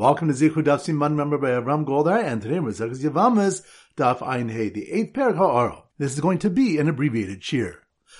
Welcome to Zichud Daf Siman, member by Avram Golden, and today we're Zechus Yevamos Daf Ein Hey, the eighth parak ha'aro. This is going to be an abbreviated shiur.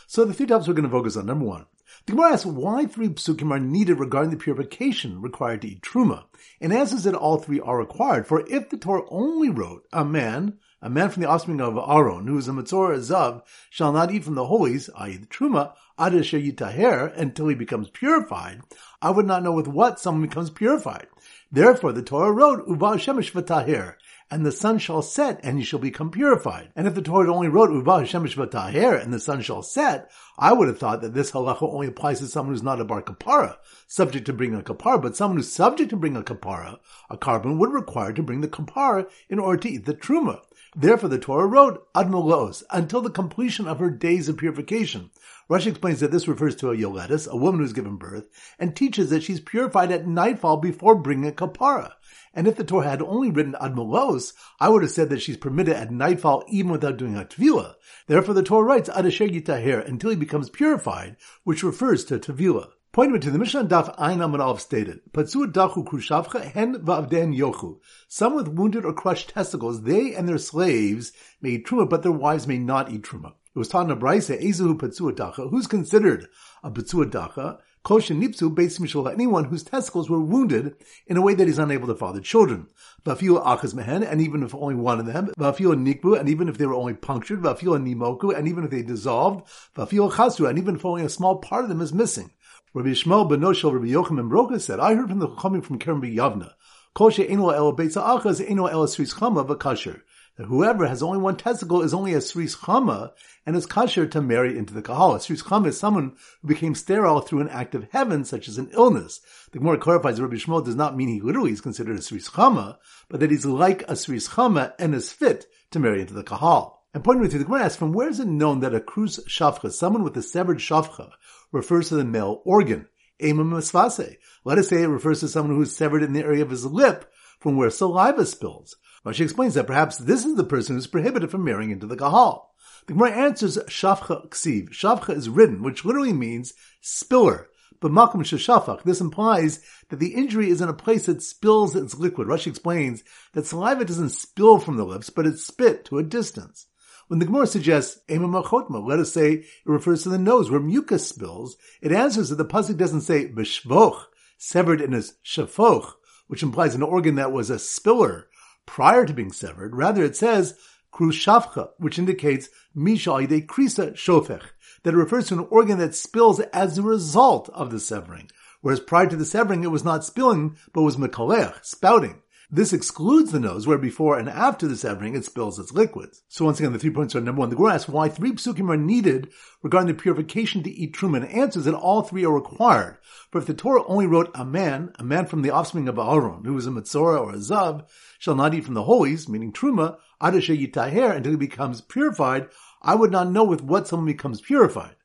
So the three dafs we're going to focus on. Number one, the Gemara asks why three psukim are needed regarding the purification required to eat truma, and answers that all three are required. For if the Torah only wrote a man, a man from the offspring of Aaron, who is a Matzor Zav, shall not eat from the holies, i.e. the truma, ad yitaher, until he becomes purified, I would not know with what someone becomes purified. Therefore, the Torah wrote, Uva Shemesh v'tahir, and the sun shall set, and he shall become purified. And if the Torah only wrote Uva Shemesh v'tahir, and the sun shall set, I would have thought that this halacha only applies to someone who's not a bar kapara, subject to bring a kapara, but someone who's subject to bring a kapara, a korban would require to bring the kapara in order to eat the truma. Therefore, the Torah wrote Admolos until the completion of her days of purification. Rashi explains that this refers to a yoletis, a woman who's given birth, and teaches that she's purified at nightfall before bringing a kapara. And if the Torah had only written Admolos, I would have said that she's permitted at nightfall even without doing a tevila. Therefore, the Torah writes Adasher Yitahir until he becomes purified, which refers to tevila. Pointing to the Mishnah Daf Ein Amanav stated, Patsu dachu krushavcha hen va'avden yochu. Some with wounded or crushed testicles, they and their slaves may eat truma, but their wives may not eat truma. It was taught in a brisa, Ezuhu Patsu dacha, who's considered a Patsu dacha, Koshin nipsu beis mishul, anyone whose testicles were wounded in a way that he's unable to father children. Vafil achas mehen, and even if only one of them, vafil nikbu, and even if they were only punctured, vafil nimoku, and even if they dissolved, vafil chasu, and even if only a small part of them is missing. Rabbi Yishmael ben Noshel, Rabbi Yochanan Broka said, I heard from the coming from Kerem Yavna, Kol she'enu el beitza achas, enu el sris chama v'kasher. Whoever has only one testicle is only a sris chama and is kasher to marry into the kahal. A sris chama is someone who became sterile through an act of heaven, such as an illness. The Gemara clarifies that Rabbi Shmuel does not mean he literally is considered a sris chama, but that he's like a sris chama and is fit to marry into the kahal. And pointing with you, the Gemara asks, from where is it known that a krus shafcha, someone with a severed shafcha, refers to the male organ. Let us say it refers to someone who is severed in the area of his lip from where saliva spills. Rashi explains that perhaps this is the person who is prohibited from marrying into the Kahal. The Gemara answers Shavcha Ksiv. Shavcha is written, which literally means spiller. But Makom Shashafach, this implies that the injury is in a place that spills its liquid. Rashi explains that saliva doesn't spill from the lips, but it's spit to a distance. When the Gemara suggests Ema let us say it refers to the nose where mucus spills, it answers that the pasuk doesn't say b'shvoch, severed in his shafoch, which implies an organ that was a spiller prior to being severed. Rather, it says krushavcha, which indicates misha ide krisa shofech, that it refers to an organ that spills as a result of the severing. Whereas prior to the severing, it was not spilling, but was mekalech, spouting. This excludes the nose, where before and after the severing it spills its liquids. So once again, the three points are number one. The Gemara asks why three psukim are needed regarding the purification to eat truma, answers that all three are required. For if the Torah only wrote a man, a man from the offspring of Aaron, who is a Mitzorah or a Zav, shall not eat from the holies, meaning truma, adashe yitaher, until he becomes purified, I would not know with what someone becomes purified.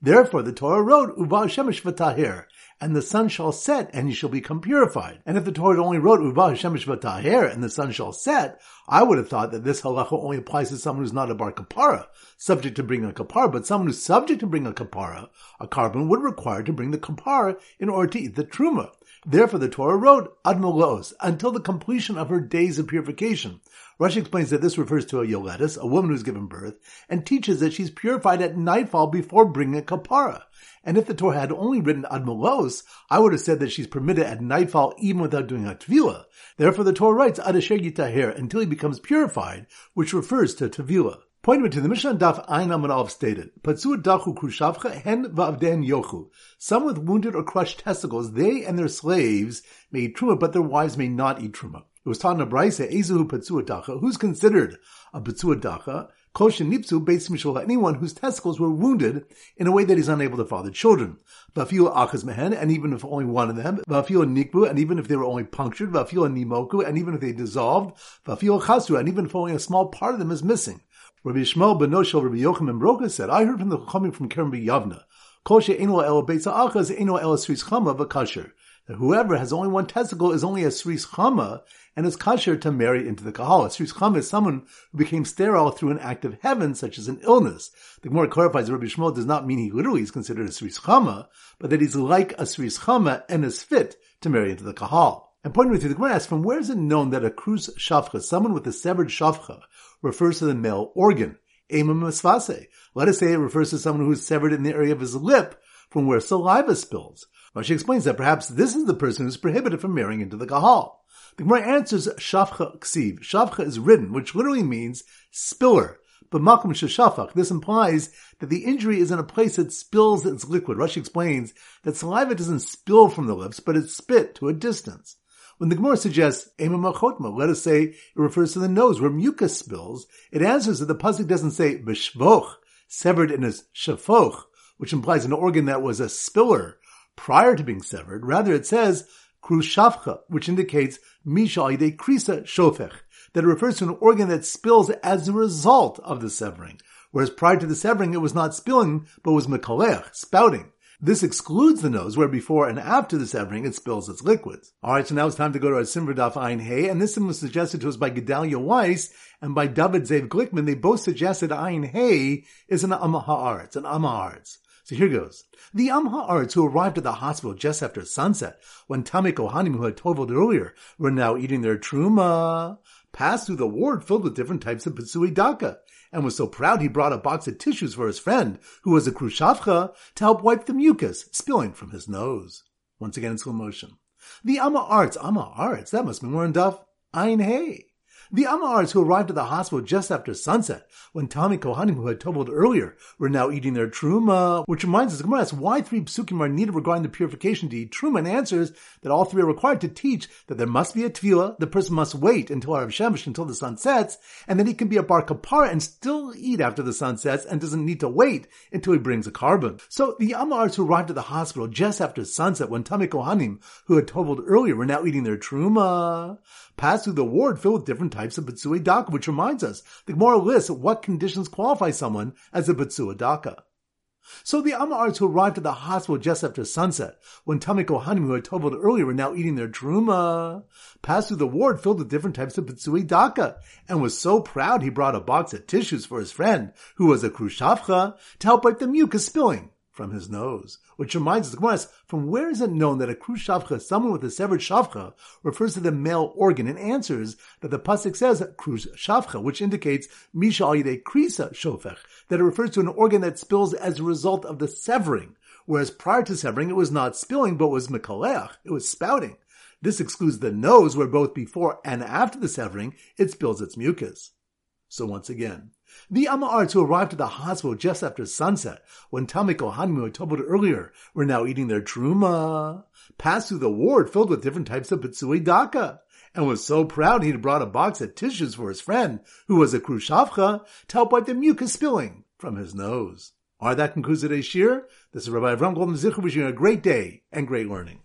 Therefore, the Torah wrote, Uva Shemesh v'tahir, and the sun shall set, and he shall become purified. And if the Torah only wrote Uva Shemesh v'tahir, and the sun shall set, I would have thought that this halacha only applies to someone who's not a bar kapara, subject to bring a kapara, but someone who's subject to bring a kapara, a korban would require to bring the kapara in order to eat the truma. Therefore, the Torah wrote Admolos until the completion of her days of purification. Rashi explains that this refers to a yoletis, a woman who's given birth, and teaches that she's purified at nightfall before bringing a kapara. And if the Torah had only written Admolos, I would have said that she's permitted at nightfall even without doing a tevila. Therefore, the Torah writes Adasher Yitahir until he becomes purified, which refers to tevila. Pointing to the Mishnah Daf Ein Amanav stated, Patsu dachu krushavcha hen va'avden yochu. Some with wounded or crushed testicles, they and their slaves may eat truma, but their wives may not eat truma. It was taught in a brisa, Ezuhu Patsu dacha, who's considered a Patsu dacha, Koshin nipsu beis mishul, anyone whose testicles were wounded in a way that he's unable to father children. Vafil achas mehen, and even if only one of them. Vafil nikbu, and even if they were only punctured. Vafil nimoku, and even if they dissolved. Vafil chasu, and even if only a small part of them is missing. Rabbi Yishmael ben Noshel, Rabbi Yochanan Broka said, I heard from the coming from Kerem Yavna, Kol she'enu el beitza achas, enu el sris chama v'kasher that whoever has only one testicle is only a sris chama and is kasher to marry into the kahal. A sris chama is someone who became sterile through an act of heaven, such as an illness. The Gemara clarifies Rabbi Shmuel does not mean he literally is considered a sris chama, but that he's like a sris chama and is fit to marry into the kahal. And pointing to the Gemara asks, from where is it known that a krus shafcha, someone with a severed shafcha, refers to the male organ? Let us say it refers to someone who is severed in the area of his lip from where saliva spills. Rashi explains that perhaps this is the person who is prohibited from marrying into the kahal. The Gemara answers shafcha ksiv. Shafcha is written, which literally means spiller. But makom shafach. This implies that the injury is in a place that spills its liquid. Rashi explains that saliva doesn't spill from the lips, but it's spit to a distance. When the Gemara suggests Ema let us say it refers to the nose where mucus spills, it answers that the pasuk doesn't say b'shvoch, severed in a shafoch, which implies an organ that was a spiller prior to being severed. Rather, it says krushavcha, which indicates misha ide krisa shofech, that refers to an organ that spills as a result of the severing. Whereas prior to the severing, it was not spilling, but was mekalech, spouting. This excludes the nose, where before and after the severing it spills its liquids. Alright, so now it's time to go to our Simver Daf Ein Hey, and this sim was suggested to us by Gedalia Weiss and by David Zev Glickman. They both suggested Ein Hey is an Am Ha'aretz, an Am Ha'aretz. So here goes. The Am Ha'aretz who arrived at the hospital just after sunset, when Tamei Kohanim, who had toveled earlier, were now eating their truma, passed through the ward filled with different types of Pitsui Daka and was so proud he brought a box of tissues for his friend, who was a krushavcha, to help wipe the mucus spilling from his nose. Once again in slow motion. The Amma Arts, Amma Arts, that must be more in Duff. Ein Hey. The Am Ha'aretz who arrived at the hospital just after sunset, when Tamei Kohanim, who had toveled earlier, were now eating their truma, which reminds us, Gemara asks why three psukim are needed regarding the purification to eat truma, and answers that all three are required to teach that there must be a tevila, the person must wait until Arav Shemesh, until the sun sets, and then he can be a bar kapara and still eat after the sun sets and doesn't need to wait until he brings a korban. So the Am Ha'aretz who arrived at the hospital just after sunset, when Tamei Kohanim, who had toveled earlier, were now eating their truma, passed through the ward filled with different types of Bitsui Daka, which reminds us, the Gemara lists what conditions qualify someone as a Bitsua Daka. So the Am Ha'aretz who arrived at the hospital just after sunset, when Tamei Kohanim, who had toveled earlier, were now eating their truma, passed through the ward filled with different types of Bitsui Daka, and was so proud he brought a box of tissues for his friend, who was a Krushavcha, to help wipe the mucus spilling from his nose. Which reminds us, Gemara from where is it known that a krus shavcha, someone with a severed shavcha, refers to the male organ and answers that the pasuk says krus shavcha, which indicates misha alide krisa shofech, that it refers to an organ that spills as a result of the severing, whereas prior to severing it was not spilling but was mekaleach, it was spouting. This excludes the nose, where both before and after the severing it spills its mucus. So once again, the Am Ha'aretz who arrived at the hospital just after sunset, when Tamei Kohanim, who had told earlier, were now eating their truma, passed through the ward filled with different types of Pitsui Daka, and was so proud he'd brought a box of tissues for his friend, who was a Krushavcha, to help wipe the mucus spilling from his nose. Alright, that concludes today's shiur. This is Rabbi Avram Golden Zichur wishing you a great day and great learning.